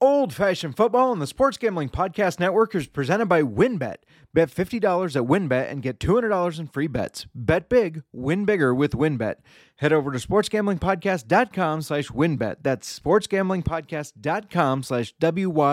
Old Fashioned Football on the Sports Gambling Podcast Network is presented by WynnBET. Bet $50 at WynnBET and get $200 in free bets. Bet big, win bigger with WynnBET. Head over to sportsgamblingpodcast.com slash wynnbet. That's sportsgamblingpodcast.com slash W-Y-N-N-B-E-T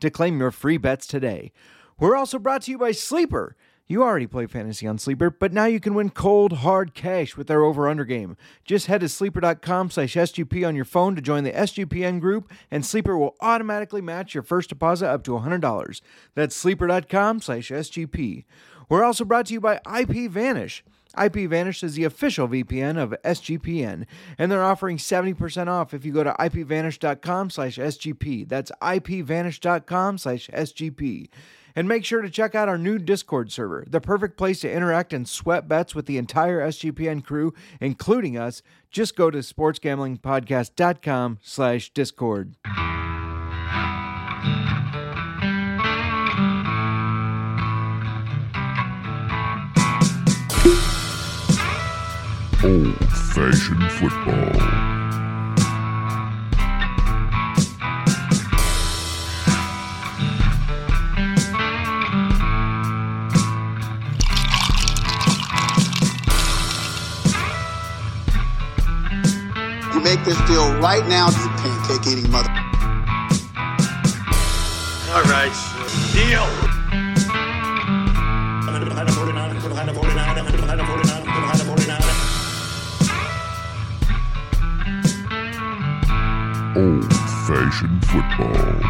to claim your free bets today. We're also brought to you by Sleeper. You already play fantasy on Sleeper, but now you can win cold, hard cash with their over-under game. Just head to sleeper.com slash SGP on your phone to join the SGPN group, and Sleeper will automatically match your first deposit up to $100. That's sleeper.com slash SGP. We're also brought to you by IP Vanish. IP Vanish is the official VPN of SGPN, and they're offering 70% off if you go to ipvanish.com slash SGP. That's ipvanish.com slash SGP. And make sure to check out our new Discord server, the perfect place to interact and sweat bets with the entire SGPN crew, including us. Just go to sportsgamblingpodcast.com slash Discord. Old fashioned football. Make this deal right now, you pancake eating mother. All right, deal. Old fashioned football.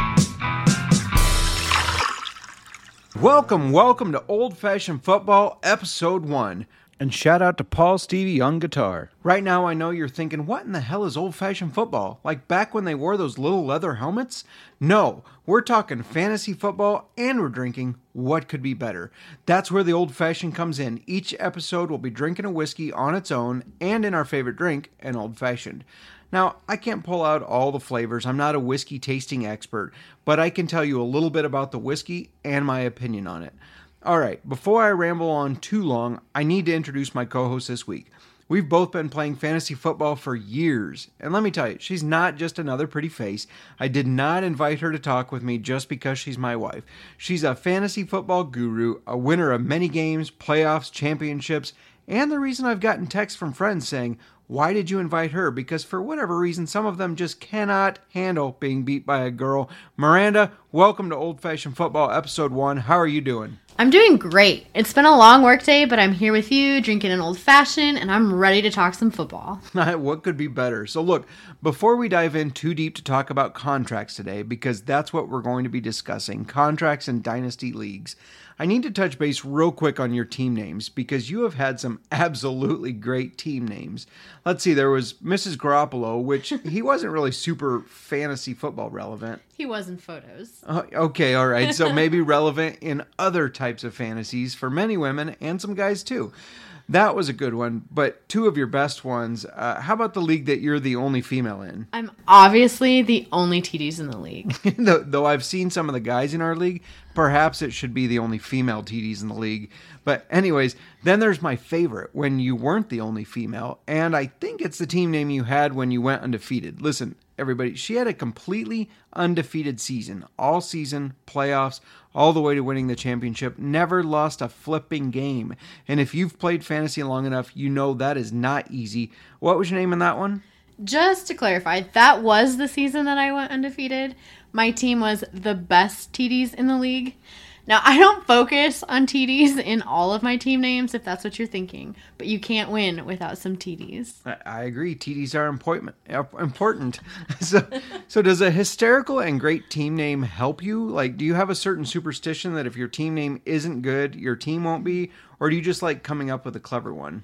Welcome, welcome to Old Fashioned Football, Episode 1. And shout out to Paul Stevie on guitar. Right now, I know you're thinking, what in the hell is old fashioned football? Like back when they wore those little leather helmets? No, we're talking fantasy football and we're drinking what could be better. That's where the old fashioned comes in. Each episode will be drinking a whiskey on its own and in our favorite drink, an old fashioned. Now, I can't pull out all the flavors. I'm not a whiskey tasting expert, but I can tell you a little bit about the whiskey and my opinion on it. All right, before I ramble on too long, I need to introduce my co host this week. We've both been playing fantasy football for years, and let me tell you, she's not just another pretty face. I did not invite her to talk with me just because she's my wife. She's a fantasy football guru, a winner of many games, playoffs, championships, and the reason I've gotten texts from friends saying, why did you invite her? Because for whatever reason, some of them just cannot handle being beat by a girl. Miranda, welcome to Old Fashioned Football Episode 1. How are you doing? I'm doing great. It's been a long workday, but I'm here with you, drinking an old fashioned, and I'm ready to talk some football. what could be better? So, look, before we dive in too deep to talk about contracts today, because that's what we're going to be discussing contracts and dynasty leagues, I need to touch base real quick on your team names because you have had some absolutely great team names. Let's see, there was Mrs. Garoppolo, which he wasn't really super fantasy football relevant. He was in photos. Uh, okay, all right. So maybe relevant in other types of fantasies for many women and some guys too. That was a good one, but two of your best ones. Uh, how about the league that you're the only female in? I'm obviously the only TDs in the league. though, though I've seen some of the guys in our league, perhaps it should be the only female TDs in the league. But, anyways, then there's my favorite when you weren't the only female, and I think it's the team name you had when you went undefeated. Listen, everybody, she had a completely undefeated season, all season, playoffs, all the way to winning the championship, never lost a flipping game. And if you've played fantasy long enough, you know that is not easy. What was your name in that one? Just to clarify, that was the season that I went undefeated. My team was the best TDs in the league. Now, I don't focus on TDs in all of my team names, if that's what you're thinking, but you can't win without some TDs. I, I agree. TDs are important. Important. so, so does a hysterical and great team name help you? Like, do you have a certain superstition that if your team name isn't good, your team won't be, or do you just like coming up with a clever one?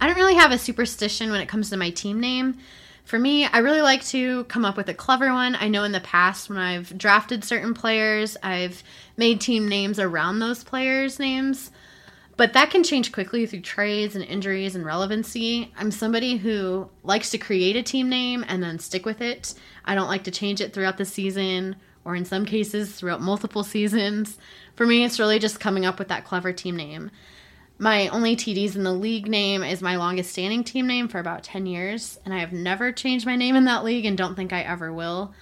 I don't really have a superstition when it comes to my team name. For me, I really like to come up with a clever one. I know in the past when I've drafted certain players, I've made team names around those players' names. But that can change quickly through trades and injuries and relevancy. I'm somebody who likes to create a team name and then stick with it. I don't like to change it throughout the season or in some cases throughout multiple seasons. For me, it's really just coming up with that clever team name. My only TDs in the league name is my longest standing team name for about 10 years, and I have never changed my name in that league and don't think I ever will.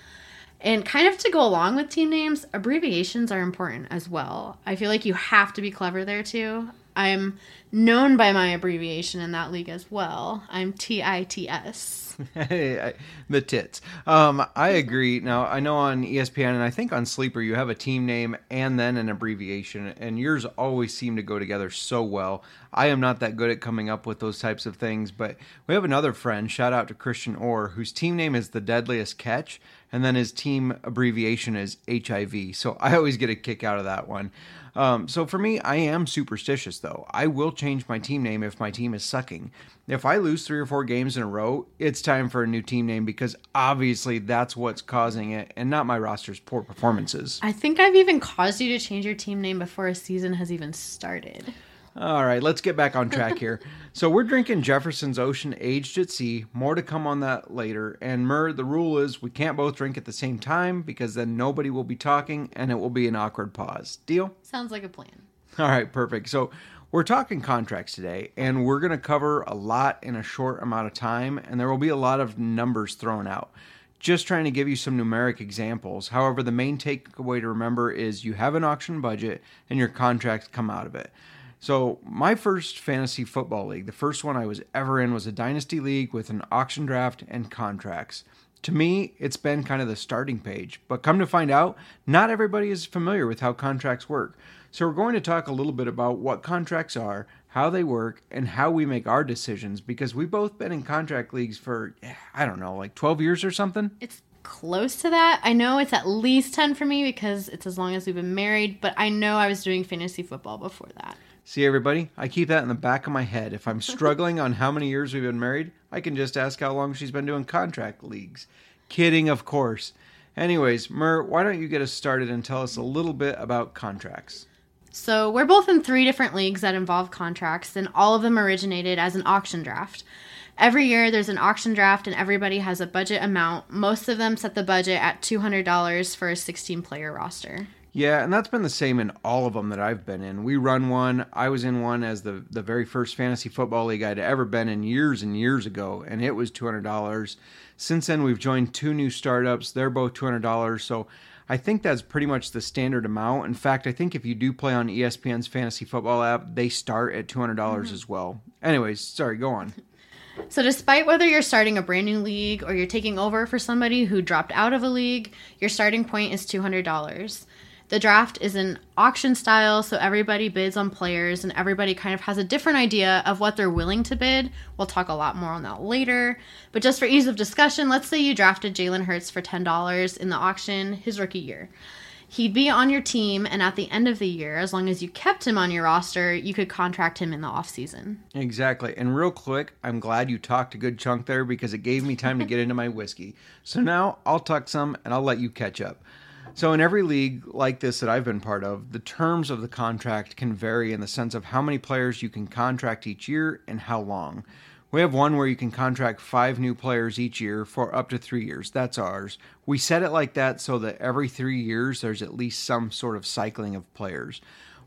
And kind of to go along with team names, abbreviations are important as well. I feel like you have to be clever there too. I'm known by my abbreviation in that league as well. I'm TITS. the tits. Um, I agree. Now I know on ESPN and I think on Sleeper you have a team name and then an abbreviation, and yours always seem to go together so well. I am not that good at coming up with those types of things, but we have another friend. Shout out to Christian Orr, whose team name is the Deadliest Catch, and then his team abbreviation is HIV. So I always get a kick out of that one. Um, so for me, I am superstitious though. I will change my team name if my team is sucking. If I lose three or four games in a row, it's time for a new team name because obviously that's what's causing it and not my roster's poor performances. I think I've even caused you to change your team name before a season has even started. All right, let's get back on track here. so we're drinking Jefferson's Ocean aged at sea. More to come on that later. And Mur, the rule is we can't both drink at the same time because then nobody will be talking and it will be an awkward pause. Deal? Sounds like a plan. All right, perfect. So we're talking contracts today, and we're going to cover a lot in a short amount of time, and there will be a lot of numbers thrown out. Just trying to give you some numeric examples. However, the main takeaway to remember is you have an auction budget and your contracts come out of it. So, my first fantasy football league, the first one I was ever in, was a dynasty league with an auction draft and contracts. To me, it's been kind of the starting page, but come to find out, not everybody is familiar with how contracts work. So, we're going to talk a little bit about what contracts are, how they work, and how we make our decisions because we've both been in contract leagues for, I don't know, like 12 years or something. It's close to that. I know it's at least 10 for me because it's as long as we've been married, but I know I was doing fantasy football before that. See, everybody, I keep that in the back of my head. If I'm struggling on how many years we've been married, I can just ask how long she's been doing contract leagues. Kidding, of course. Anyways, Mur, why don't you get us started and tell us a little bit about contracts? So, we're both in three different leagues that involve contracts, and all of them originated as an auction draft. Every year there's an auction draft, and everybody has a budget amount. Most of them set the budget at $200 for a 16 player roster. Yeah, and that's been the same in all of them that I've been in. We run one. I was in one as the the very first fantasy football league I'd ever been in years and years ago, and it was two hundred dollars. Since then, we've joined two new startups. They're both two hundred dollars. So I think that's pretty much the standard amount. In fact, I think if you do play on ESPN's fantasy football app, they start at two hundred dollars mm-hmm. as well. Anyways, sorry, go on. So, despite whether you're starting a brand new league or you're taking over for somebody who dropped out of a league, your starting point is $200. The draft is an auction style, so everybody bids on players and everybody kind of has a different idea of what they're willing to bid. We'll talk a lot more on that later. But just for ease of discussion, let's say you drafted Jalen Hurts for $10 in the auction his rookie year. He'd be on your team, and at the end of the year, as long as you kept him on your roster, you could contract him in the offseason. Exactly. And real quick, I'm glad you talked a good chunk there because it gave me time to get into my whiskey. So now I'll tuck some and I'll let you catch up. So, in every league like this that I've been part of, the terms of the contract can vary in the sense of how many players you can contract each year and how long. We have one where you can contract five new players each year for up to three years. That's ours. We set it like that so that every three years there's at least some sort of cycling of players.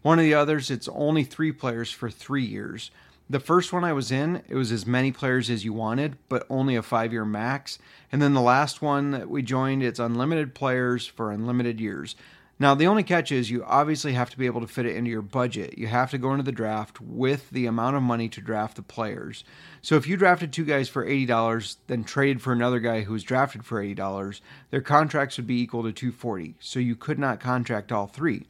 One of the others, it's only three players for three years. The first one I was in, it was as many players as you wanted, but only a five year max. And then the last one that we joined, it's unlimited players for unlimited years. Now, the only catch is you obviously have to be able to fit it into your budget. You have to go into the draft with the amount of money to draft the players. So if you drafted two guys for $80, then traded for another guy who was drafted for $80, their contracts would be equal to 240. So you could not contract all three.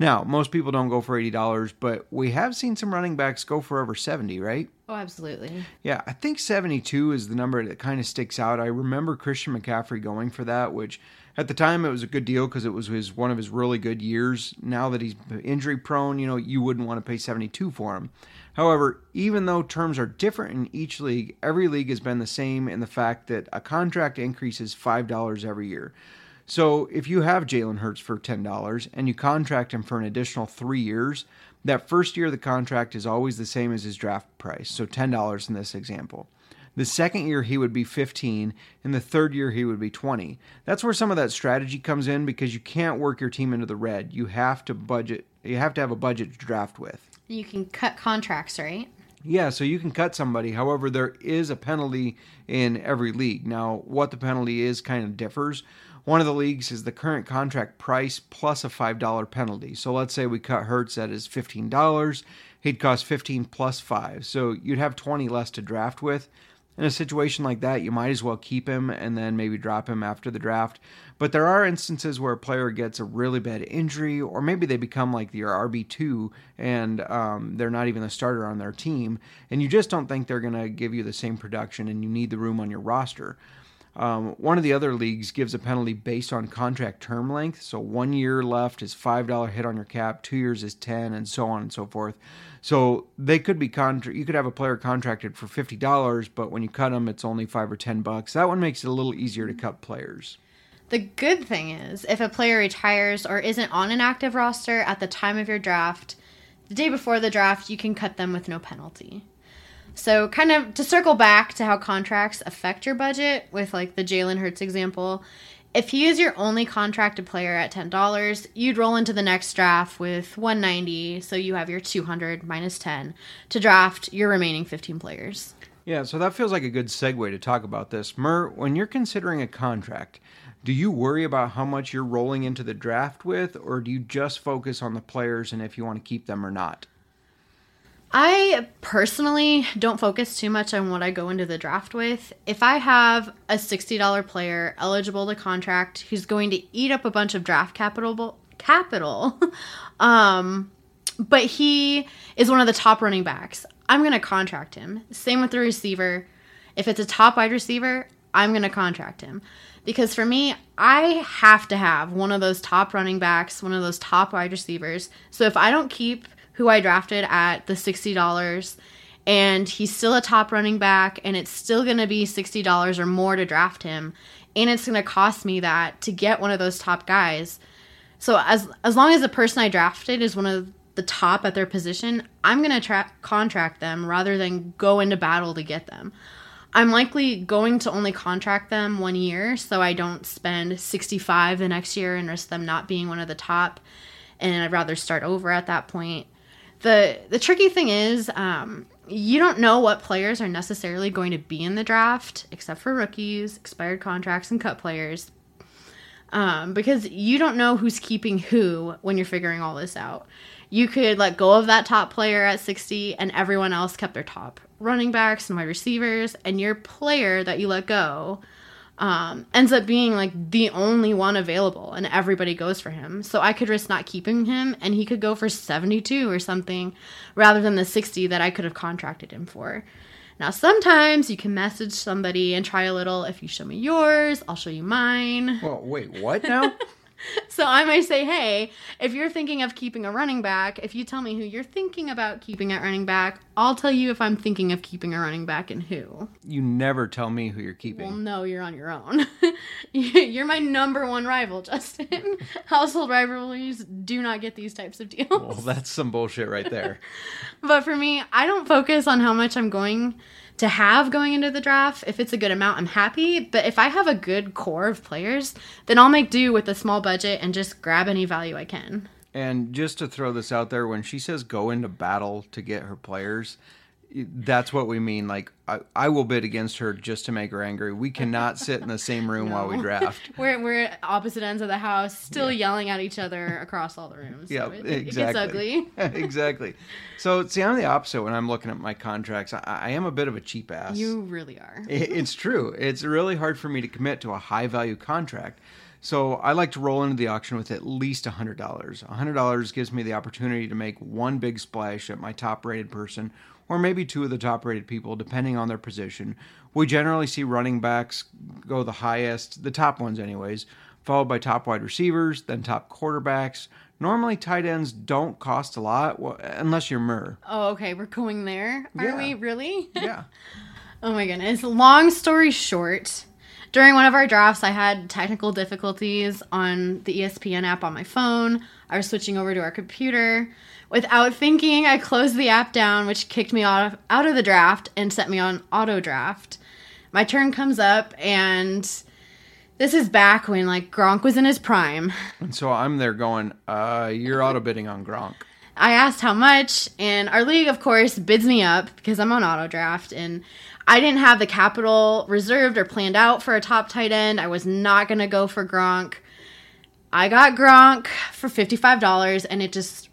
Now, most people don't go for $80, but we have seen some running backs go for over 70, right? Oh, absolutely. Yeah, I think 72 is the number that kind of sticks out. I remember Christian McCaffrey going for that, which at the time it was a good deal because it was his one of his really good years. Now that he's injury prone, you know, you wouldn't want to pay 72 for him. However, even though terms are different in each league, every league has been the same in the fact that a contract increases $5 every year. So if you have Jalen Hurts for $10 and you contract him for an additional three years, that first year of the contract is always the same as his draft price. So $10 in this example. The second year he would be 15 and the third year he would be 20. That's where some of that strategy comes in because you can't work your team into the red. You have to budget you have to have a budget to draft with. You can cut contracts, right? Yeah, so you can cut somebody. However, there is a penalty in every league. Now, what the penalty is kind of differs. One of the leagues is the current contract price plus a $5 penalty. So let's say we cut Hurts at his $15. He'd cost 15 plus 5. So you'd have 20 less to draft with. In a situation like that, you might as well keep him and then maybe drop him after the draft. But there are instances where a player gets a really bad injury, or maybe they become like your RB2 and um, they're not even the starter on their team, and you just don't think they're going to give you the same production and you need the room on your roster. Um, one of the other leagues gives a penalty based on contract term length. So one year left is five dollar hit on your cap, two years is ten, and so on and so forth. So they could be contra- You could have a player contracted for fifty dollars, but when you cut them, it's only five or ten bucks. That one makes it a little easier to cut players. The good thing is, if a player retires or isn't on an active roster at the time of your draft, the day before the draft, you can cut them with no penalty. So, kind of to circle back to how contracts affect your budget with like the Jalen Hurts example, if he is your only contracted player at $10, you'd roll into the next draft with 190, so you have your 200 minus 10 to draft your remaining 15 players. Yeah, so that feels like a good segue to talk about this. Mur, when you're considering a contract, do you worry about how much you're rolling into the draft with, or do you just focus on the players and if you want to keep them or not? I personally don't focus too much on what I go into the draft with. If I have a $60 player eligible to contract who's going to eat up a bunch of draft capital capital um but he is one of the top running backs. I'm going to contract him. Same with the receiver. If it's a top wide receiver, I'm going to contract him. Because for me, I have to have one of those top running backs, one of those top wide receivers. So if I don't keep who I drafted at the $60 and he's still a top running back and it's still going to be $60 or more to draft him and it's going to cost me that to get one of those top guys. So as as long as the person I drafted is one of the top at their position, I'm going to tra- contract them rather than go into battle to get them. I'm likely going to only contract them one year so I don't spend 65 the next year and risk them not being one of the top and I'd rather start over at that point the the tricky thing is um, you don't know what players are necessarily going to be in the draft except for rookies expired contracts and cut players. Um, because you don't know who's keeping who when you're figuring all this out. You could let go of that top player at 60 and everyone else kept their top running backs and wide receivers and your player that you let go um, ends up being like the only one available and everybody goes for him. So I could risk not keeping him and he could go for 72 or something rather than the 60 that I could have contracted him for. Now, sometimes you can message somebody and try a little. If you show me yours, I'll show you mine. Well, wait, what now? so I might say, hey, if you're thinking of keeping a running back, if you tell me who you're thinking about keeping at running back, I'll tell you if I'm thinking of keeping a running back and who. You never tell me who you're keeping. Well, no, you're on your own. you're my number one rival, Justin. Household rivalries do not get these types of deals. Well, that's some bullshit right there. but for me, I don't focus on how much I'm going to have going into the draft. If it's a good amount, I'm happy. But if I have a good core of players, then I'll make do with a small budget and just grab any value I can. And just to throw this out there, when she says go into battle to get her players, That's what we mean. Like, I, I will bid against her just to make her angry. We cannot sit in the same room while we draft. We're we're at opposite ends of the house, still yelling at each other across all the rooms. Yeah, so it, it exactly. gets ugly. exactly. So, see, I'm the opposite when I'm looking at my contracts. I, I am a bit of a cheap ass. You really are. It- It's true. It's really hard for me to commit to a high value contract. So I like to roll into the auction with at least $100. $100 gives me the opportunity to make one big splash at my top rated person, or maybe two of the top rated people, depending on their position. We generally see running backs go the highest, the top ones, anyways, followed by top wide receivers, then top quarterbacks. Normally, tight ends don't cost a lot well, unless you're Murr. Oh, okay. We're going there. Are Yeah. we really? Yeah. Oh my goodness. Long story short, during one of our drafts, I had technical difficulties on the ESPN app on my phone. I was switching over to our computer. Without thinking, I closed the app down, which kicked me out of, out of the draft and set me on auto draft. My turn comes up, and this is back when like Gronk was in his prime. And so I'm there going, uh, you're auto bidding on Gronk. I asked how much, and our league, of course, bids me up because I'm on auto draft, and I didn't have the capital reserved or planned out for a top tight end. I was not gonna go for Gronk. I got Gronk for fifty-five dollars, and it just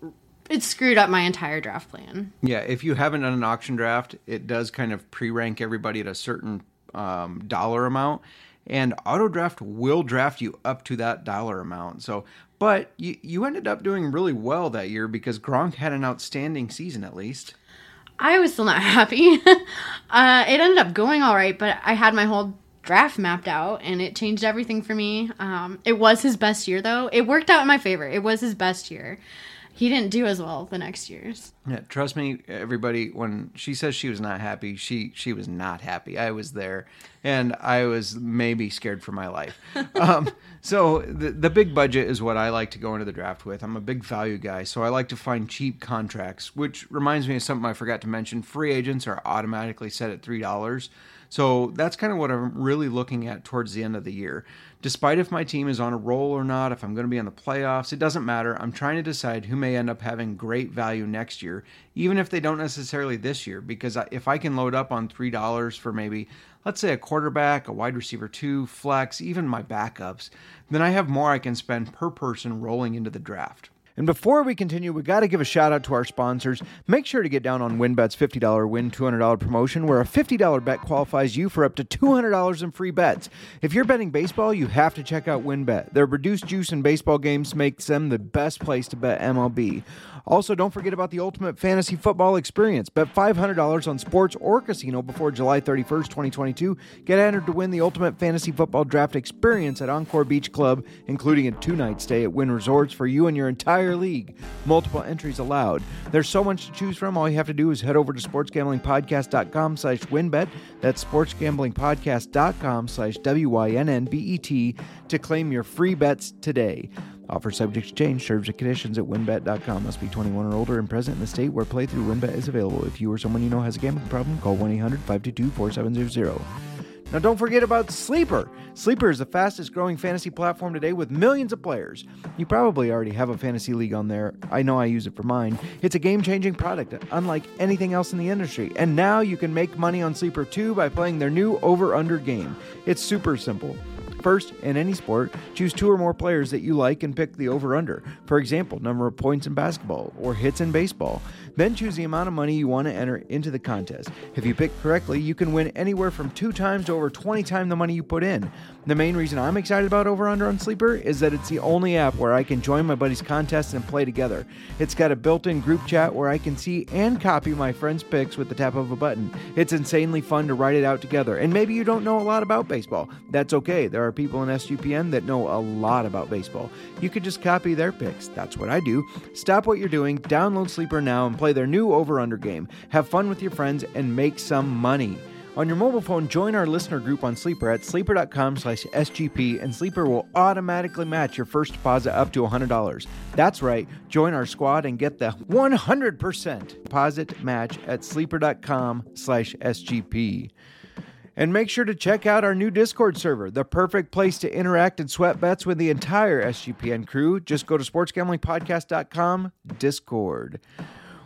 it screwed up my entire draft plan. Yeah, if you haven't done an auction draft, it does kind of pre-rank everybody at a certain um, dollar amount, and auto draft will draft you up to that dollar amount. So, but you you ended up doing really well that year because Gronk had an outstanding season at least. I was still not happy. uh, it ended up going all right, but I had my whole draft mapped out, and it changed everything for me. Um, it was his best year, though. It worked out in my favor. It was his best year. He didn't do as well the next years. Yeah, trust me, everybody. When she says she was not happy, she she was not happy. I was there, and I was maybe scared for my life. um, so the the big budget is what I like to go into the draft with. I'm a big value guy, so I like to find cheap contracts. Which reminds me of something I forgot to mention: free agents are automatically set at three dollars. So that's kind of what I'm really looking at towards the end of the year. Despite if my team is on a roll or not, if I'm going to be in the playoffs, it doesn't matter. I'm trying to decide who may end up having great value next year, even if they don't necessarily this year. Because if I can load up on $3 for maybe, let's say, a quarterback, a wide receiver two, flex, even my backups, then I have more I can spend per person rolling into the draft. And before we continue, we got to give a shout out to our sponsors. Make sure to get down on WynnBET's $50 win $200 promotion, where a $50 bet qualifies you for up to $200 in free bets. If you're betting baseball, you have to check out WynnBET. Their reduced juice in baseball games makes them the best place to bet MLB. Also, don't forget about the ultimate fantasy football experience. Bet $500 on sports or casino before July 31st, 2022. Get entered to win the ultimate fantasy football draft experience at Encore Beach Club, including a two night stay at Wynn Resorts for you and your entire league. Multiple entries allowed. There's so much to choose from. All you have to do is head over to sportsgamblingpodcast.com slash wynnbet. That's sportsgamblingpodcast.com slash W-Y-N-N-B-E-T to claim your free bets today. Offer subject to change. Terms and conditions at wynnbet.com. Must be 21 or older and present in the state where playthrough WynnBET is available. If you or someone you know has a gambling problem, call 1-800-522-4700. Now, don't forget about Sleeper. Sleeper is the fastest growing fantasy platform today with millions of players. You probably already have a fantasy league on there. I know I use it for mine. It's a game changing product, unlike anything else in the industry. And now you can make money on Sleeper too by playing their new over under game. It's super simple. First, in any sport, choose two or more players that you like and pick the over under. For example, number of points in basketball or hits in baseball. Then choose the amount of money you want to enter into the contest. If you pick correctly, you can win anywhere from two times to over 20 times the money you put in. The main reason I'm excited about Over Under on Sleeper is that it's the only app where I can join my buddies' contests and play together. It's got a built in group chat where I can see and copy my friends' picks with the tap of a button. It's insanely fun to write it out together. And maybe you don't know a lot about baseball. That's okay. There are people in SGPN that know a lot about baseball. You could just copy their picks. That's what I do. Stop what you're doing, download Sleeper now, and play their new over under game. Have fun with your friends and make some money. On your mobile phone, join our listener group on Sleeper at sleeper.com slash SGP, and Sleeper will automatically match your first deposit up to $100. That's right, join our squad and get the 100% deposit match at sleeper.com slash SGP. And make sure to check out our new Discord server, the perfect place to interact and sweat bets with the entire SGPN crew. Just go to sportsgamblingpodcast.com, Discord.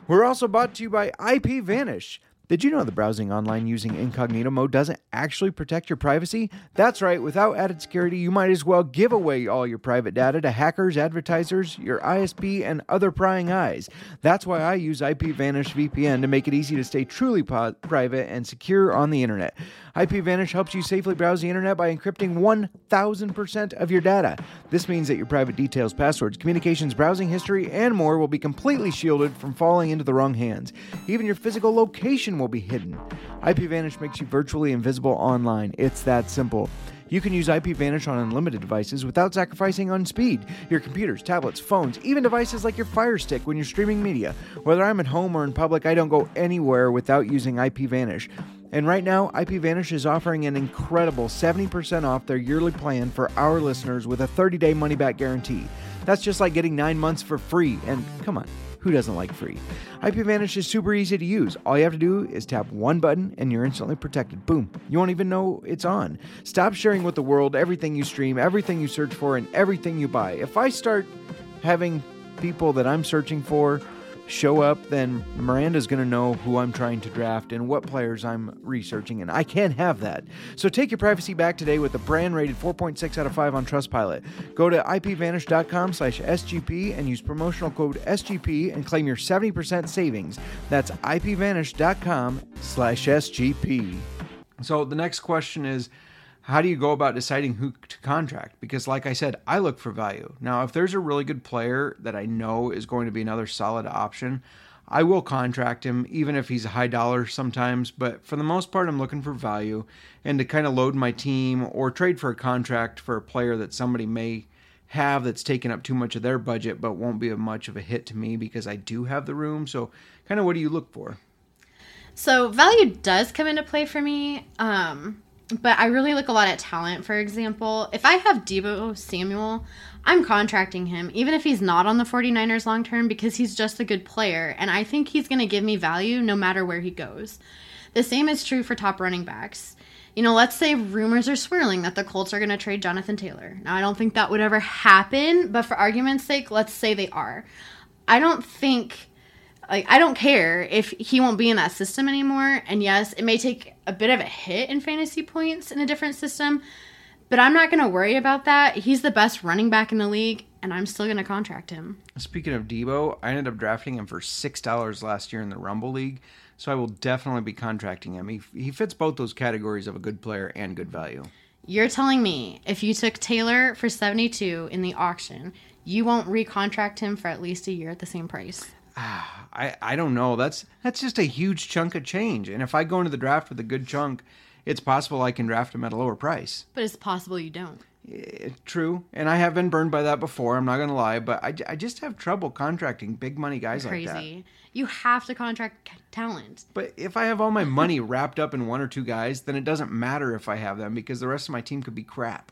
We're also brought to you by IP Vanish. Did you know that browsing online using incognito mode doesn't actually protect your privacy? That's right, without added security, you might as well give away all your private data to hackers, advertisers, your ISP, and other prying eyes. That's why I use IPVanish VPN to make it easy to stay truly po- private and secure on the internet. IPVanish helps you safely browse the internet by encrypting 1000% of your data. This means that your private details, passwords, communications, browsing history, and more will be completely shielded from falling into the wrong hands. Even your physical location will be hidden. IPVanish makes you virtually invisible online. It's that simple. You can use IPVanish on unlimited devices without sacrificing on speed. Your computers, tablets, phones, even devices like your Fire Stick when you're streaming media. Whether I'm at home or in public, I don't go anywhere without using IPVanish. And right now, IPVanish is offering an incredible 70% off their yearly plan for our listeners with a 30 day money back guarantee. That's just like getting nine months for free. And come on, who doesn't like free? IPVanish is super easy to use. All you have to do is tap one button and you're instantly protected. Boom. You won't even know it's on. Stop sharing with the world everything you stream, everything you search for, and everything you buy. If I start having people that I'm searching for show up, then Miranda's going to know who I'm trying to draft and what players I'm researching, and I can't have that. So take your privacy back today with a brand rated 4.6 out of 5 on Trustpilot. Go to ipvanish.com slash SGP and use promotional code SGP and claim your 70% savings. That's ipvanish.com slash SGP. So the next question is, how do you go about deciding who to contract? Because, like I said, I look for value. Now, if there's a really good player that I know is going to be another solid option, I will contract him, even if he's a high dollar sometimes. But for the most part, I'm looking for value and to kind of load my team or trade for a contract for a player that somebody may have that's taken up too much of their budget but won't be a much of a hit to me because I do have the room. So, kind of what do you look for? So value does come into play for me. Um, but I really look a lot at talent. For example, if I have Deebo Samuel, I'm contracting him, even if he's not on the 49ers long term, because he's just a good player. And I think he's going to give me value no matter where he goes. The same is true for top running backs. You know, let's say rumors are swirling that the Colts are going to trade Jonathan Taylor. Now, I don't think that would ever happen, but for argument's sake, let's say they are. I don't think like I don't care if he won't be in that system anymore. And yes, it may take a bit of a hit in fantasy points in a different system, but I'm not going to worry about that. He's the best running back in the league, and I'm still going to contract him. Speaking of Deebo, I ended up drafting him for six dollars last year in the Rumble League, so I will definitely be contracting him. He he fits both those categories of a good player and good value. You're telling me if you took Taylor for 72 in the auction, you won't recontract him for at least a year at the same price? I, I don't know. That's that's just a huge chunk of change. And if I go into the draft with a good chunk, it's possible I can draft him at a lower price. But it's possible you don't. Eh, true, and I have been burned by that before. I'm not gonna lie, but I, I just have trouble contracting big money guys Crazy. like that. You have to contract talent. But if I have all my money wrapped up in one or two guys, then it doesn't matter if I have them because the rest of my team could be crap.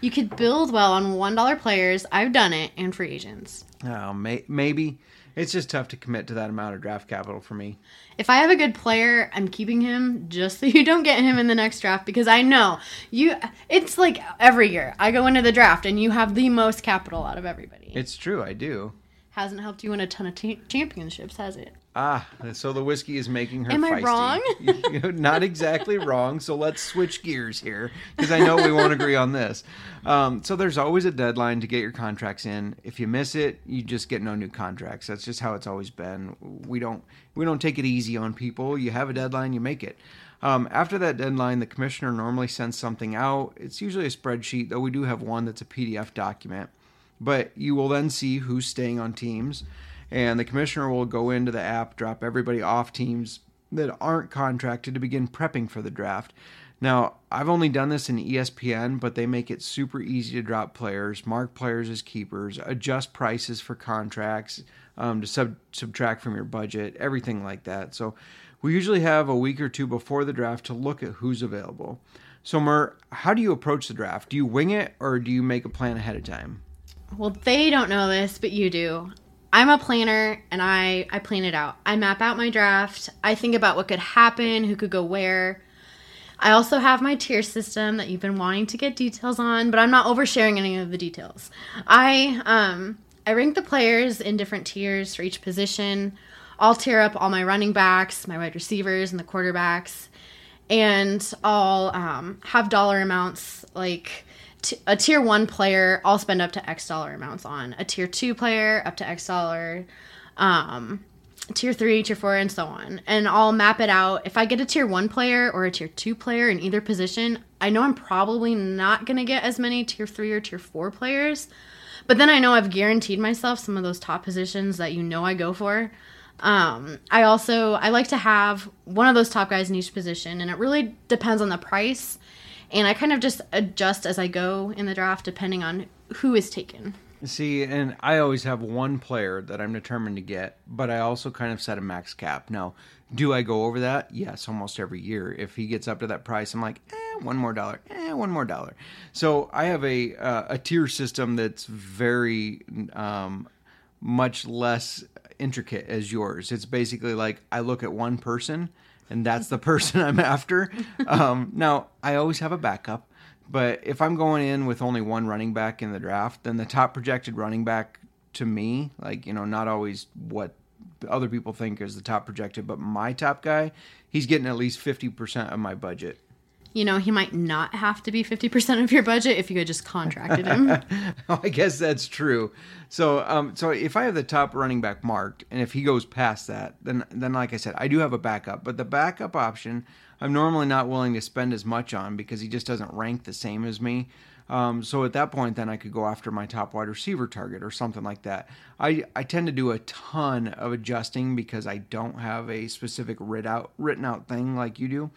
You could build well on $1 players. I've done it, and free agents. Oh, may, maybe it's just tough to commit to that amount of draft capital for me. If I have a good player, I'm keeping him just so you don't get him in the next draft because I know you. It's like every year I go into the draft and you have the most capital out of everybody. It's true, I do. Hasn't helped you win a ton of t- championships, has it? Ah, so the whiskey is making her Am I feisty. wrong? wrong? Not exactly wrong. So let's switch gears here because I know we won't agree on this. Um, so there's always a deadline to get your contracts in. If you miss it, you just get no new contracts. That's just how it's always been. We don't we don't take it easy on people. You have a deadline, you make it. Um, after that deadline, the commissioner normally sends something out. It's usually a spreadsheet, though we do have one that's a PDF document. But you will then see who's staying on teams and the commissioner will go into the app, drop everybody off teams that aren't contracted to begin prepping for the draft. Now, I've only done this in ESPN, but they make it super easy to drop players, mark players as keepers, adjust prices for contracts um, to sub- subtract from your budget, everything like that. So, we usually have a week or two before the draft to look at who's available. So, Mer, how do you approach the draft? Do you wing it or do you make a plan ahead of time? Well, they don't know this, but you do. I'm a planner and I I plan it out. I map out my draft. I think about what could happen, who could go where. I also have my tier system that you've been wanting to get details on, but I'm not oversharing any of the details. I um I rank the players in different tiers for each position. I'll tier up all my running backs, my wide receivers, and the quarterbacks, and I'll um, have dollar amounts like t- a tier one player. I'll spend up to X dollar amounts on a tier two player up to X dollar. Um, tier three, tier four, and so on. And I'll map it out. If I get a tier one player or a tier two player in either position, I know I'm probably not going to get as many tier three or tier four players. But then I know I've guaranteed myself some of those top positions that you know I go for. Um, I also I like to have one of those top guys in each position, and it really depends on the price. And I kind of just adjust as I go in the draft depending on who is taken. See, and I always have one player that I'm determined to get, but I also kind of set a max cap. Now, do I go over that? Yes, almost every year. If he gets up to that price, I'm like, eh, one more dollar, eh, one more dollar. So I have a uh, a tier system that's very um, much less intricate as yours. It's basically like I look at one person, and that's the person I'm after. Um, now, I always have a backup. But if I'm going in with only one running back in the draft, then the top projected running back to me, like, you know, not always what other people think is the top projected, but my top guy, he's getting at least 50% of my budget. You know, he might not have to be 50% of your budget if you had just contracted him. I guess that's true. So, um, so if I have the top running back marked, and if he goes past that, then, then like I said, I do have a backup. But the backup option, I'm normally not willing to spend as much on because he just doesn't rank the same as me. Um, so at that point, then I could go after my top wide receiver target or something like that. I, I tend to do a ton of adjusting because I don't have a specific writ out, written out thing like you do.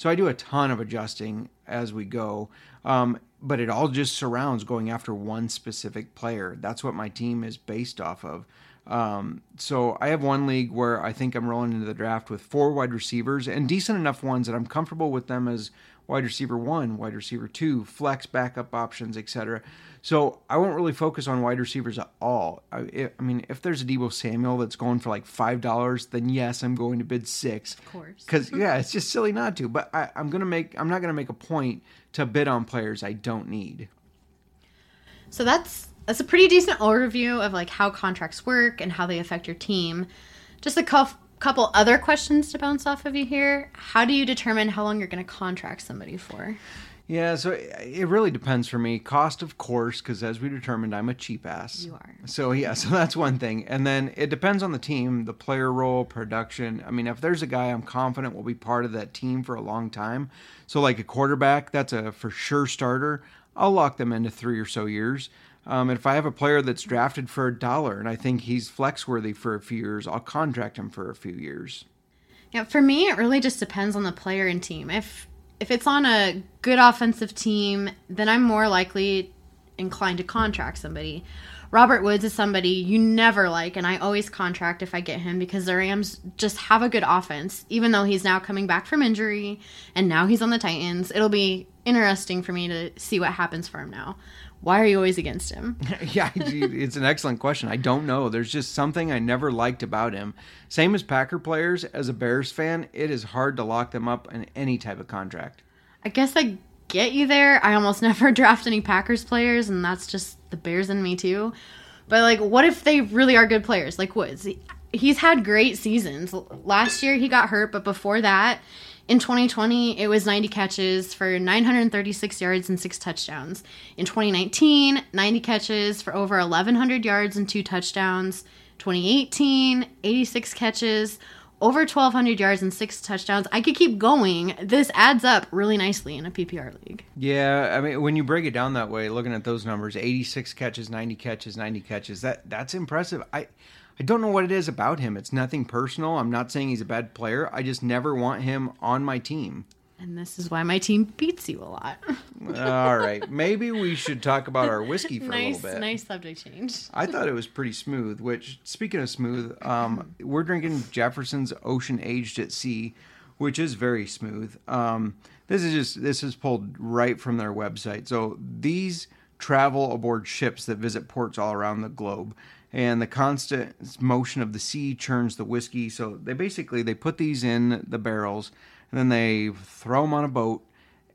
So I do a ton of adjusting as we go. Um, but it all just surrounds going after one specific player. That's what my team is based off of. Um, so I have one league where I think I'm rolling into the draft with four wide receivers and decent enough ones that I'm comfortable with them as wide receiver one, wide receiver two, flex backup options, etc. So I won't really focus on wide receivers at all. I, I, mean, if there's a Deebo Samuel that's going for like five dollars, then yes, I'm going to bid six. Of course, because yeah, it's just silly not to. But I, I'm gonna make I'm not gonna make a point to bid on players I don't need. So that's that's a pretty decent overview of like how contracts work and how they affect your team. Just a couple other questions to bounce off of you here. How do you determine how long you're going to contract somebody for? Yeah, so it really depends for me. Cost, of course, because as we determined, I'm a cheap ass. You are. So yeah, so that's one thing, and then it depends on the team, the player role, production. I mean, if there's a guy I'm confident will be part of that team for a long time, so like a quarterback, that's a for sure starter. I'll lock them into three or so years. Um, if I have a player that's drafted for a dollar and I think he's flex worthy for a few years, I'll contract him for a few years. Yeah, for me, it really just depends on the player and team. If if it's on a good offensive team, then I'm more likely inclined to contract somebody. Robert Woods is somebody you never like, and I always contract if I get him because the Rams just have a good offense. Even though he's now coming back from injury and now he's on the Titans, it'll be interesting for me to see what happens for him now. Why are you always against him? yeah, it's an excellent question. I don't know. There's just something I never liked about him. Same as Packer players, as a Bears fan, it is hard to lock them up in any type of contract. I guess I get you there. I almost never draft any Packers players, and that's just the Bears in me too. But like, what if they really are good players? Like Woods, he's had great seasons. Last year he got hurt, but before that, in 2020, it was 90 catches for 936 yards and six touchdowns. In 2019, 90 catches for over 1,100 yards and two touchdowns. 2018, 86 catches, over 1,200 yards and six touchdowns. I could keep going. This adds up really nicely in a PPR league. Yeah, I mean, when you break it down that way, looking at those numbers, 86 catches, 90 catches, 90 catches, that that's impressive. I I don't know what it is about him. It's nothing personal. I'm not saying he's a bad player. I just never want him on my team. And this is why my team beats you a lot. All right. Maybe we should talk about our whiskey for nice, a little bit. Nice subject change. I thought it was pretty smooth, which, speaking of smooth, um, we're drinking Jefferson's Ocean Aged at Sea, which is very smooth. Um, this is just, this is pulled right from their website. So these travel aboard ships that visit ports all around the globe and the constant motion of the sea churns the whiskey. So they basically they put these in the barrels and then they throw them on a boat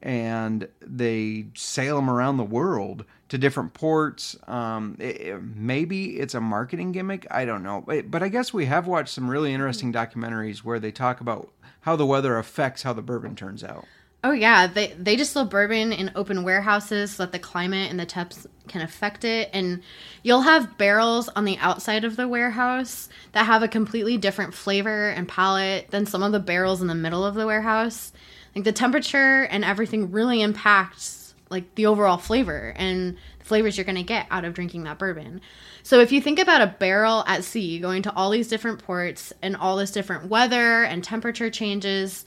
and they sail them around the world to different ports. Um, it- it- maybe it's a marketing gimmick. I don't know. But, but I guess we have watched some really interesting documentaries where they talk about how the weather affects how the bourbon turns out. Oh yeah, they they distill bourbon in open warehouses so that the climate and the temps can affect it, and you'll have barrels on the outside of the warehouse that have a completely different flavor and palate than some of the barrels in the middle of the warehouse. Like the temperature and everything really impacts like the overall flavor and the flavors you're going to get out of drinking that bourbon. So if you think about a barrel at sea going to all these different ports and all this different weather and temperature changes,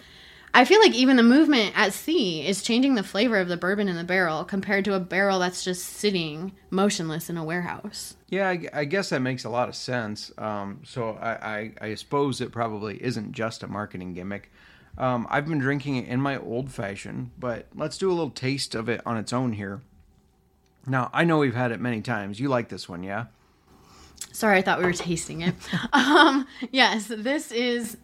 I feel like even the movement at sea is changing the flavor of the bourbon in the barrel compared to a barrel that's just sitting motionless in a warehouse. Yeah, I, I guess that makes a lot of sense. Um, so I, I, I suppose it probably isn't just a marketing gimmick. Um, I've been drinking it in my old fashioned, but let's do a little taste of it on its own here. Now, I know we've had it many times. You like this one, yeah? Sorry, I thought we were tasting it. um, yes, this is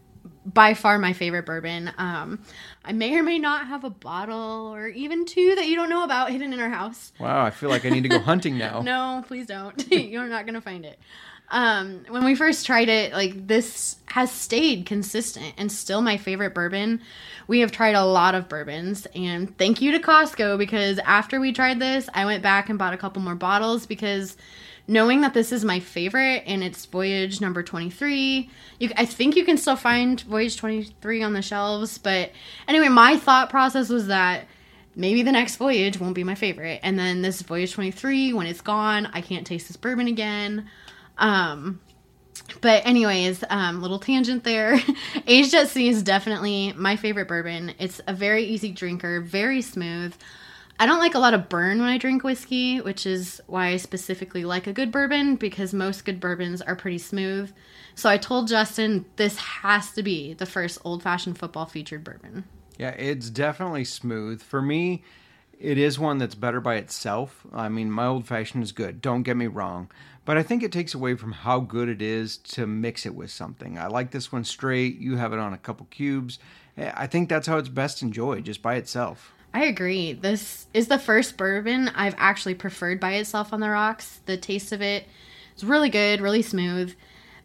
by far my favorite bourbon. Um, I may or may not have a bottle or even two that you don't know about hidden in our house. Wow, I feel like I need to go hunting now. No, please don't. You're not going to find it. Um, when we first tried it, like this has stayed consistent and still my favorite bourbon. We have tried a lot of bourbons, and thank you to Costco because after we tried this, I went back and bought a couple more bottles because knowing that this is my favorite and it's voyage number 23 you, i think you can still find voyage 23 on the shelves but anyway my thought process was that maybe the next voyage won't be my favorite and then this voyage 23 when it's gone i can't taste this bourbon again. Um but anyways um little tangent there. Aged at sea is definitely my favorite bourbon. It's a very easy drinker very smooth I don't like a lot of burn when I drink whiskey, which is why I specifically like a good bourbon because most good bourbons are pretty smooth. So I told Justin this has to be the first old fashioned football featured bourbon. Yeah, it's definitely smooth. For me, it is one that's better by itself. I mean, my old fashioned is good, don't get me wrong. But I think it takes away from how good it is to mix it with something. I like this one straight. You have it on a couple cubes. Eh, I think that's how it's best enjoyed, just by itself. I agree. This is the first bourbon I've actually preferred by itself on the rocks. The taste of it is really good, really smooth.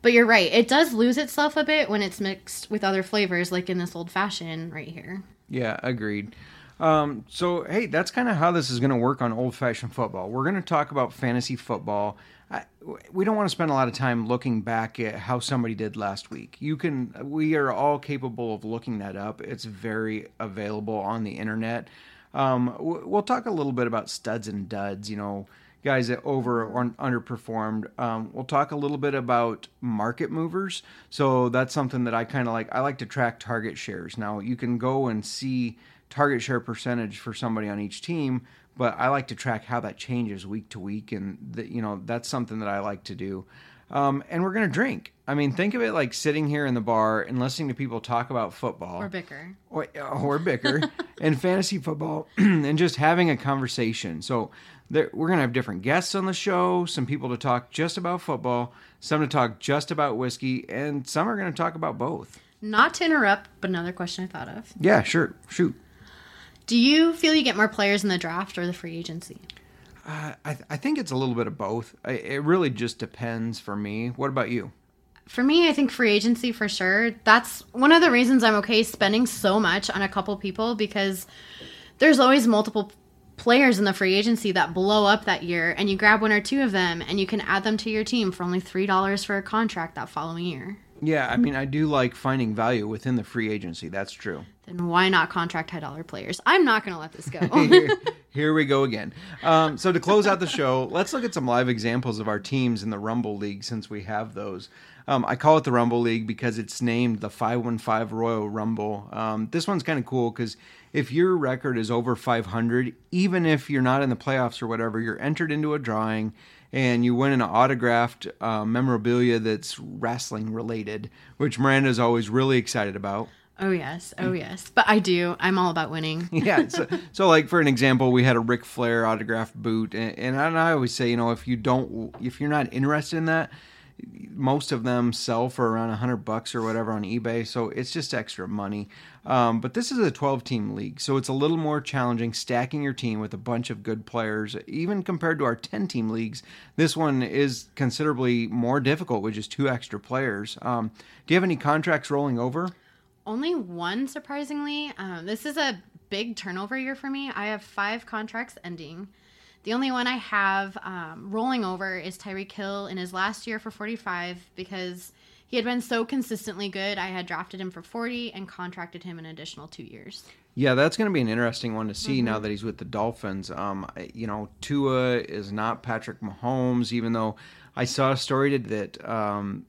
But you're right, it does lose itself a bit when it's mixed with other flavors, like in this old fashioned right here. Yeah, agreed. Um, so, hey, that's kind of how this is going to work on old fashioned football. We're going to talk about fantasy football. I, we don't want to spend a lot of time looking back at how somebody did last week. You can, we are all capable of looking that up. It's very available on the internet. Um, we'll talk a little bit about studs and duds, you know, guys that over or underperformed. Um, we'll talk a little bit about market movers. So that's something that I kind of like. I like to track target shares. Now you can go and see target share percentage for somebody on each team, but I like to track how that changes week to week, and the, you know that's something that I like to do. Um, and we're gonna drink. I mean, think of it like sitting here in the bar and listening to people talk about football Or bicker. or, or bicker and fantasy football and just having a conversation. So there, we're gonna have different guests on the show. Some people to talk just about football, some to talk just about whiskey, and some are gonna talk about both. Not to interrupt, but another question I thought of. Yeah, sure, shoot. Do you feel you get more players in the draft or the free agency? Uh, I, I think it's a little bit of both. I, it really just depends for me. What about you? For me, I think free agency for sure. That's one of the reasons I'm okay spending so much on a couple people because there's always multiple players in the free agency that blow up that year and you grab one or two of them and you can add them to your team for only $3 for a contract that following year. Yeah, I mean, I do like finding value within the free agency. That's true. Then why not contract high dollar players? I'm not going to let this go. here, here we go again. Um, so to close out the show, let's look at some live examples of our teams in the Rumble League since we have those. Um, I call it the Rumble League because it's named the 515 Royal Rumble. Um, this one's kind of cool because if your record is over 500, even if you're not in the playoffs or whatever, you're entered into a drawing and you win an autographed uh, memorabilia that's wrestling related, which Miranda's always really excited about. oh, yes. Oh, yes. But I do. I'm all about winning. yeah. So, so, like for an example, we had a Ric Flair autographed boot, and, and I always say, you know, if you don't, if you're not interested in that, most of them sell for around 100 bucks or whatever on eBay, so it's just extra money. Um, but this is a 12 team league, so it's a little more challenging stacking your team with a bunch of good players. Even compared to our 10 team leagues, this one is considerably more difficult with just two extra players. Um, do you have any contracts rolling over? Only one, surprisingly. Um, this is a big turnover year for me. I have five contracts ending. The only one I have um, rolling over is Tyreek Hill in his last year for 45 because he had been so consistently good. I had drafted him for 40 and contracted him an additional two years. Yeah, that's going to be an interesting one to see mm-hmm. now that he's with the Dolphins. Um, you know, Tua is not Patrick Mahomes, even though I saw a story that um,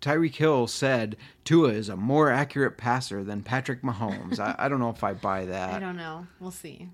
Tyreek Hill said Tua is a more accurate passer than Patrick Mahomes. I, I don't know if I buy that. I don't know. We'll see.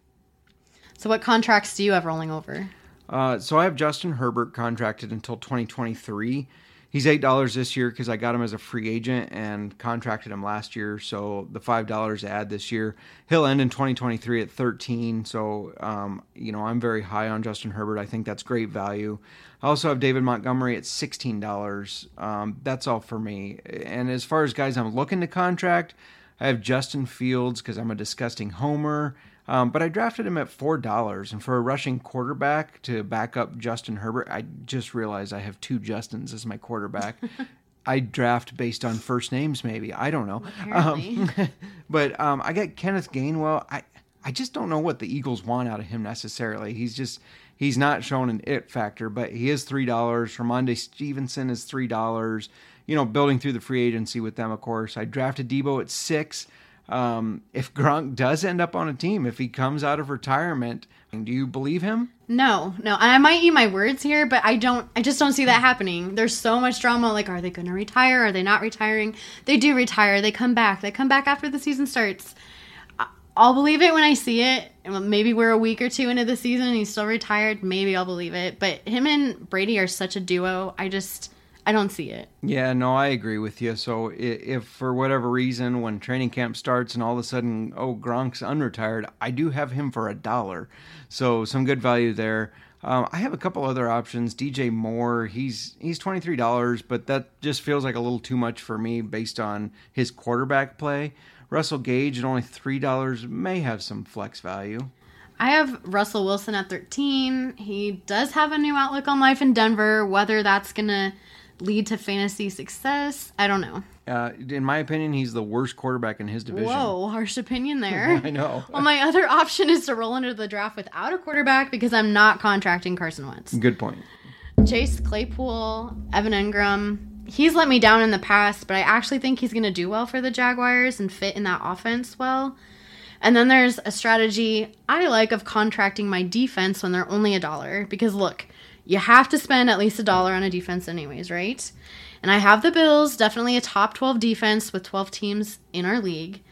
So, what contracts do you have rolling over? Uh, so, I have Justin Herbert contracted until 2023. He's eight dollars this year because I got him as a free agent and contracted him last year. So the five dollars add this year, he'll end in 2023 at 13. So um, you know I'm very high on Justin Herbert. I think that's great value. I also have David Montgomery at sixteen dollars. Um, that's all for me. And as far as guys I'm looking to contract, I have Justin Fields because I'm a disgusting homer um, but I drafted him at four dollars, and for a rushing quarterback to back up Justin Herbert, I just realized I have two Justins as my quarterback. I draft based on first names, maybe I don't know. Um, but um, I got Kenneth Gainwell. I I just don't know what the Eagles want out of him necessarily. He's just he's not shown an it factor, but he is three dollars. Rhamondre Stevenson is three dollars. You know, building through the free agency with them, of course. I drafted Deebo at six um, if Gronk does end up on a team, if he comes out of retirement, do you believe him? No, no. I might eat my words here, but I don't. I just don't see that happening. There's so much drama. Like, are they going to retire? Are they not retiring? They do retire. They come back. They come back after the season starts. I'll believe it when I see it. Maybe we're a week or two into the season and he's still retired. Maybe I'll believe it. But him and Brady are such a duo. I just I don't see it. Yeah, no, I agree with you. So if for whatever reason, when training camp starts and all of a sudden, oh, Gronk's unretired, I do have him for a dollar. So some good value there. Um, I have a couple other options. DJ Moore, he's he's twenty three dollars, but that just feels like a little too much for me based on his quarterback play. Russell Gage at only three dollars may have some flex value. I have Russell Wilson at 13. He does have a new outlook on life in Denver. Whether that's going to lead to fantasy success? I don't know. Uh, in my opinion, he's the worst quarterback in his division. Whoa, harsh opinion there. I know. well, my other option is to roll into the draft without a quarterback because I'm not contracting Carson Wentz. Good point. Chase Claypool, Evan Engram. He's let me down in the past, but I actually think he's going to do well for the Jaguars and fit in that offense well. And then there's a strategy I like of contracting my defense when they're only a dollar because look, you have to spend at least a dollar on a defense, anyways, right? And I have the Bills, definitely a top 12 defense with 12 teams in our league.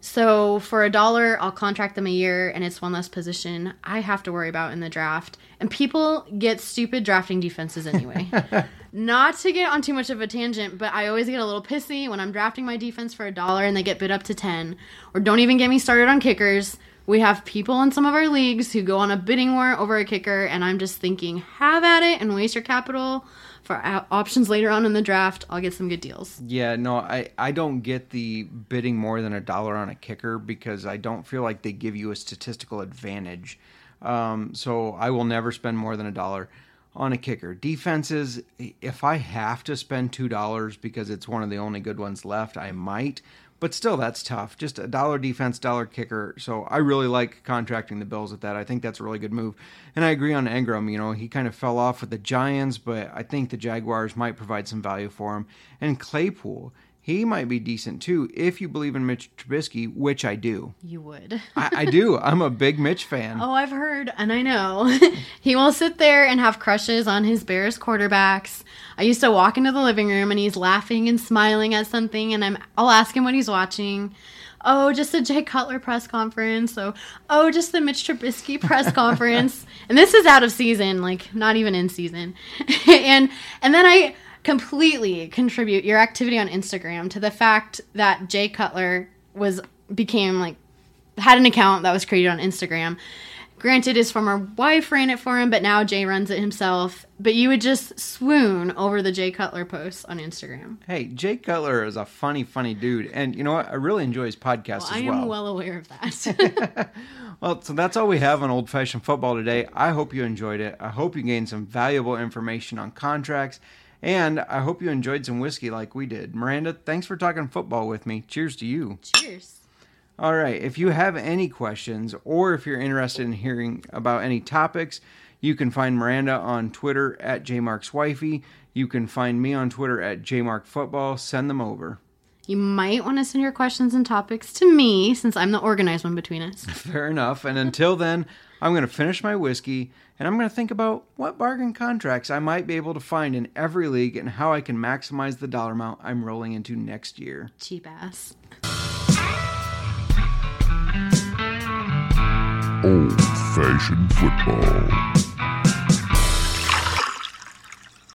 So for a dollar, I'll contract them a year and it's one less position I have to worry about in the draft. And people get stupid drafting defenses anyway. Not to get on too much of a tangent, but I always get a little pissy when I'm drafting my defense for a dollar and they get bid up to 10. Or don't even get me started on kickers we have people in some of our leagues who go on a bidding war over a kicker, and I'm just thinking, have at it and waste your capital for options later on in the draft. I'll get some good deals. Yeah, no, I, I don't get the bidding more than a dollar on a kicker because I don't feel like they give you a statistical advantage. Um, so I will never spend more than a dollar on a kicker. Defenses, if I have to spend $2 because it's one of the only good ones left, I might but still that's tough. Just a dollar defense, dollar kicker. So I really like contracting the Bills at that. I think that's a really good move. And I agree on Engram. You know, he kind of fell off with the Giants, but I think the Jaguars might provide some value for him. And Claypool, he might be decent too if you believe in Mitch Trubisky, which I do. You would. I, I, do. I'm a big Mitch fan. Oh, I've heard, and I know. he will sit there and have crushes on his Bears quarterbacks. I used to walk into the living room and he's laughing and smiling at something, and I'm I'll ask him what he's watching. Oh, just a Jay Cutler press conference. So, oh, just the Mitch Trubisky press conference. And this is out of season, like not even in season. and and then I completely contribute your activity on Instagram to the fact that Jay Cutler was became like had an account that was created on Instagram Granted, his former wife ran it for him, but now Jay runs it himself. But you would just swoon over the Jay Cutler posts on Instagram. Hey, Jay Cutler is a funny, funny dude, and you know what? I really enjoy his podcast Well, as I am well. well aware of that. Well, so that's all we have on old fashioned football today. I hope you enjoyed it. I hope you gained some valuable information on contracts, and I hope you enjoyed some whiskey like we did. Miranda, thanks for talking football with me. Cheers to you. Cheers. All right. If you have any questions or if you're interested in hearing about any topics, you can find Miranda on Twitter at jmarkswifey. You can find me on Twitter at jmarkfootball. Send them over. You might want to send your questions and topics to me since I'm the organized one between us. Fair enough. And until then, I'm going to finish my whiskey and I'm going to think about what bargain contracts I might be able to find in every league and how I can maximize the dollar amount I'm rolling into next year. Cheap ass. Old fashioned football.